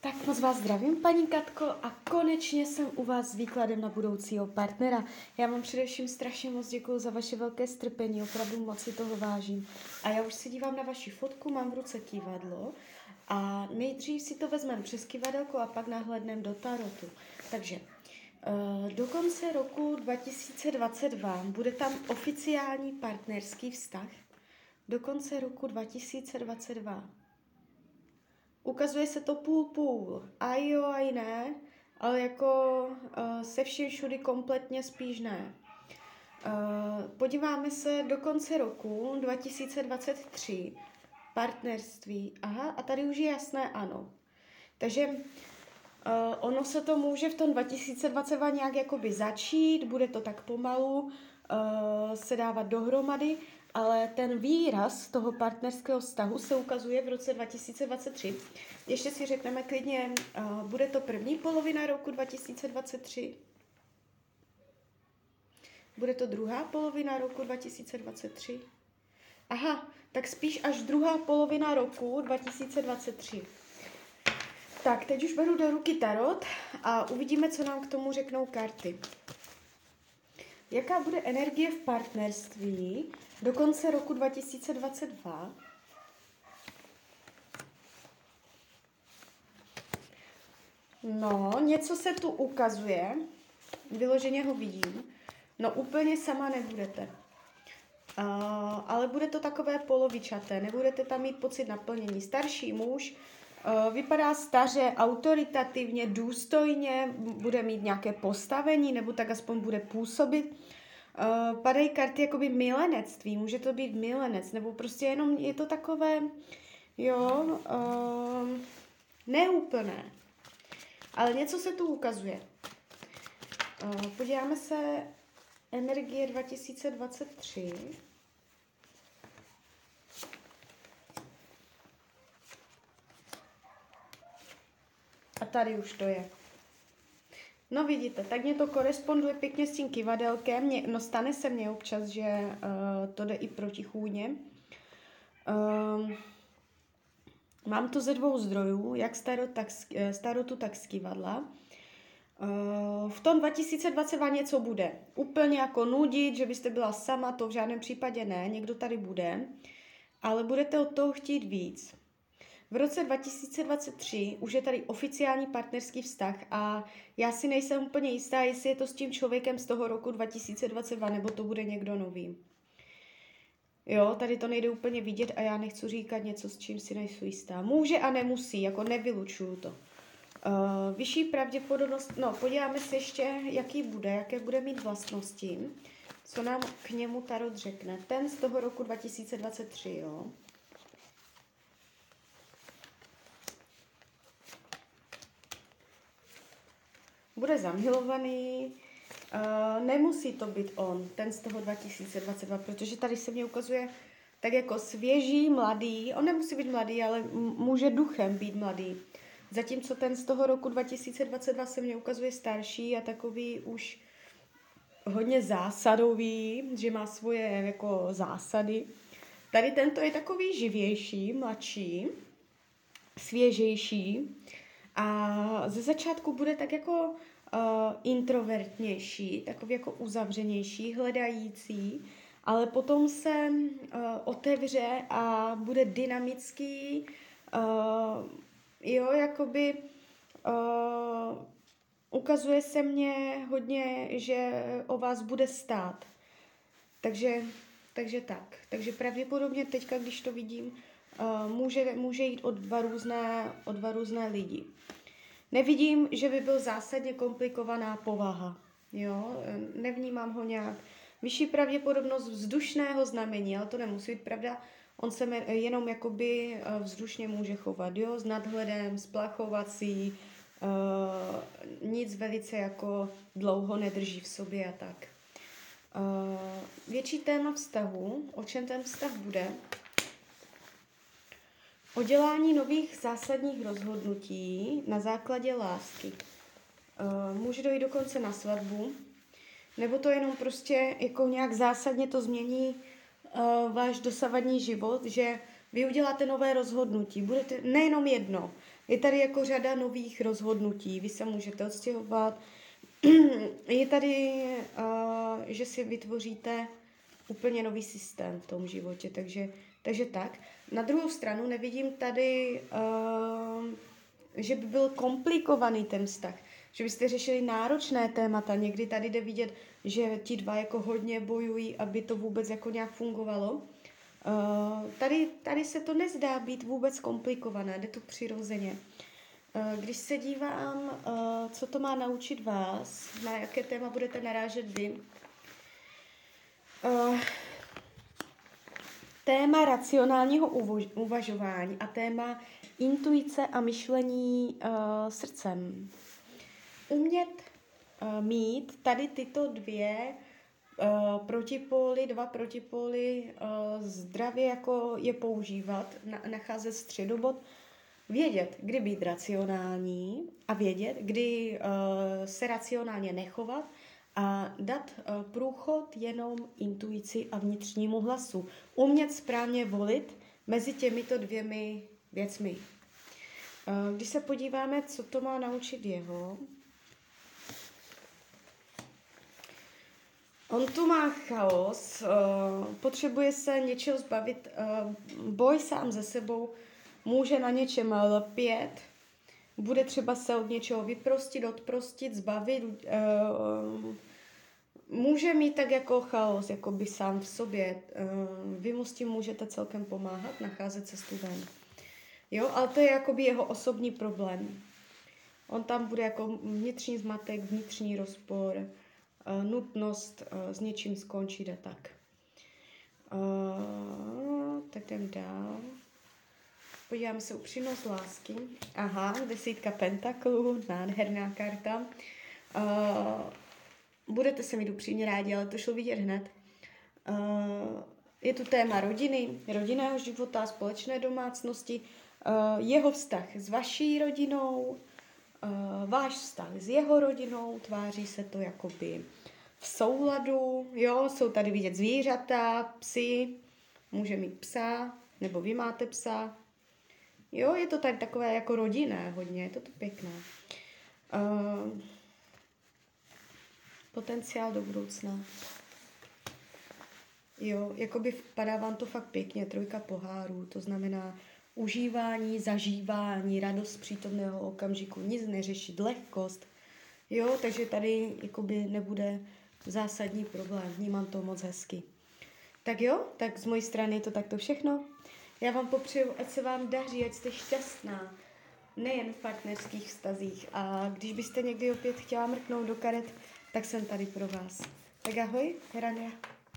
Tak moc vás zdravím, paní Katko, a konečně jsem u vás s výkladem na budoucího partnera. Já vám především strašně moc děkuji za vaše velké strpení, opravdu moc si toho vážím. A já už se dívám na vaši fotku, mám v ruce kývadlo a nejdřív si to vezmeme přes kývadelko a pak nahledneme do tarotu. Takže eh, do konce roku 2022 bude tam oficiální partnerský vztah. Do konce roku 2022 ukazuje se to půl půl. A jo, a i ne, ale jako uh, se vším všudy kompletně spíš ne. Uh, podíváme se do konce roku 2023. Partnerství. Aha, a tady už je jasné ano. Takže uh, ono se to může v tom 2022 nějak jakoby začít, bude to tak pomalu uh, se dávat dohromady, ale ten výraz toho partnerského vztahu se ukazuje v roce 2023. Ještě si řekneme klidně, uh, bude to první polovina roku 2023? Bude to druhá polovina roku 2023? Aha, tak spíš až druhá polovina roku 2023. Tak, teď už beru do ruky tarot a uvidíme, co nám k tomu řeknou karty. Jaká bude energie v partnerství do konce roku 2022? No, něco se tu ukazuje, vyloženě ho vidím. No úplně sama nebudete. Uh, ale bude to takové polovičaté, nebudete tam mít pocit naplnění. Starší muž uh, vypadá staře, autoritativně, důstojně, bude mít nějaké postavení, nebo tak aspoň bude působit. Uh, padají karty jakoby milenectví, může to být milenec, nebo prostě jenom je to takové, jo, uh, neúplné. Ale něco se tu ukazuje. Uh, podíváme se energie 2023. A tady už to je. No vidíte, tak mě to koresponduje pěkně s tím kivadelkem. Mě, no stane se mně občas, že uh, to jde i protichůdně. Uh, mám to ze dvou zdrojů, jak starot, tak, eh, starotu, tak z kivadla. Uh, v tom 2022 něco bude. Úplně jako nudit, že byste byla sama, to v žádném případě ne, někdo tady bude, ale budete od toho chtít víc. V roce 2023 už je tady oficiální partnerský vztah a já si nejsem úplně jistá, jestli je to s tím člověkem z toho roku 2022 nebo to bude někdo nový. Jo, tady to nejde úplně vidět a já nechci říkat něco, s čím si nejsem jistá. Může a nemusí, jako nevylučuju to. Uh, vyšší pravděpodobnost, no podíváme se ještě, jaký bude, jaké bude mít vlastnosti, co nám k němu Tarot řekne. Ten z toho roku 2023, jo. Bude zamilovaný, uh, nemusí to být on, ten z toho 2022, protože tady se mě ukazuje tak jako svěží, mladý, on nemusí být mladý, ale může duchem být mladý. Zatímco ten z toho roku 2022 se mě ukazuje starší a takový už hodně zásadový, že má svoje jako zásady. Tady tento je takový živější, mladší, svěžejší a ze začátku bude tak jako uh, introvertnější, takový jako uzavřenější, hledající, ale potom se uh, otevře a bude dynamický, uh, jo, jakoby uh, ukazuje se mně hodně, že o vás bude stát. Takže, takže tak. Takže pravděpodobně teďka, když to vidím, může, může jít o dva, různé, o dva různé lidi. Nevidím, že by byl zásadně komplikovaná povaha. Jo? Nevnímám ho nějak. Vyšší pravděpodobnost vzdušného znamení, ale to nemusí být pravda. On se jenom jakoby eh, vzdušně může chovat, jo, s nadhledem, splachovací, uh, nic velice jako dlouho nedrží v sobě a tak. Uh, větší téma vztahu, o čem ten vztah bude, o dělání nových zásadních rozhodnutí na základě lásky. Uh, může dojít dokonce na svatbu, nebo to jenom prostě jako nějak zásadně to změní uh, váš dosavadní život, že vy uděláte nové rozhodnutí. Budete nejenom jedno, Je tady jako řada nových rozhodnutí, vy se můžete odstěhovat. Je tady, uh, že si vytvoříte úplně nový systém v tom životě, takže, takže tak. Na druhou stranu nevidím tady, uh, že by byl komplikovaný ten vztah, že byste řešili náročné témata. Někdy tady jde vidět, že ti dva jako hodně bojují, aby to vůbec jako nějak fungovalo. Uh, tady, tady se to nezdá být vůbec komplikované, jde to přirozeně. Uh, když se dívám, uh, co to má naučit vás, na jaké téma budete narážet vy, téma racionálního uvažování a téma intuice a myšlení uh, srdcem. Umět uh, mít tady tyto dvě uh, protipóly, dva protipóly uh, zdravě jako je používat, na, nacházet středobod, vědět, kdy být racionální a vědět, kdy uh, se racionálně nechovat a dát uh, průchod jenom intuici a vnitřnímu hlasu. Umět správně volit mezi těmito dvěmi věcmi. Uh, když se podíváme, co to má naučit jeho, On tu má chaos, uh, potřebuje se něčeho zbavit, boj sám ze sebou, může na něčem lpět, bude třeba se od něčeho vyprostit, odprostit, zbavit, může mít tak jako chaos, jako by sám v sobě. Uh, vy mu s tím můžete celkem pomáhat, nacházet cestu ven. Jo, ale to je jakoby jeho osobní problém. On tam bude jako vnitřní zmatek, vnitřní rozpor, uh, nutnost uh, s něčím skončit a tak. Uh, tak jdem dál. Podíváme se upřímnost lásky. Aha, desítka pentaklů, nádherná karta. Uh, budete se mít upřímně rádi, ale to šlo vidět hned. Uh, je tu téma rodiny, rodinného života, společné domácnosti, uh, jeho vztah s vaší rodinou, uh, váš vztah s jeho rodinou, tváří se to jakoby v souladu, jo, jsou tady vidět zvířata, psy, může mít psa, nebo vy máte psa, Jo, je to tady takové jako rodinné hodně, je to tu pěkné. Uh, potenciál do budoucna. Jo, jakoby vpadá vám to fakt pěkně, trojka pohárů, to znamená užívání, zažívání, radost přítomného okamžiku, nic neřešit, lehkost. Jo, takže tady jakoby nebude zásadní problém, vnímám to moc hezky. Tak jo, tak z mojí strany je to takto všechno. Já vám popřeju, ať se vám daří, ať jste šťastná, nejen v partnerských vztazích. A když byste někdy opět chtěla mrknout do karet, tak jsem tady pro vás. Tak ahoj, Herania.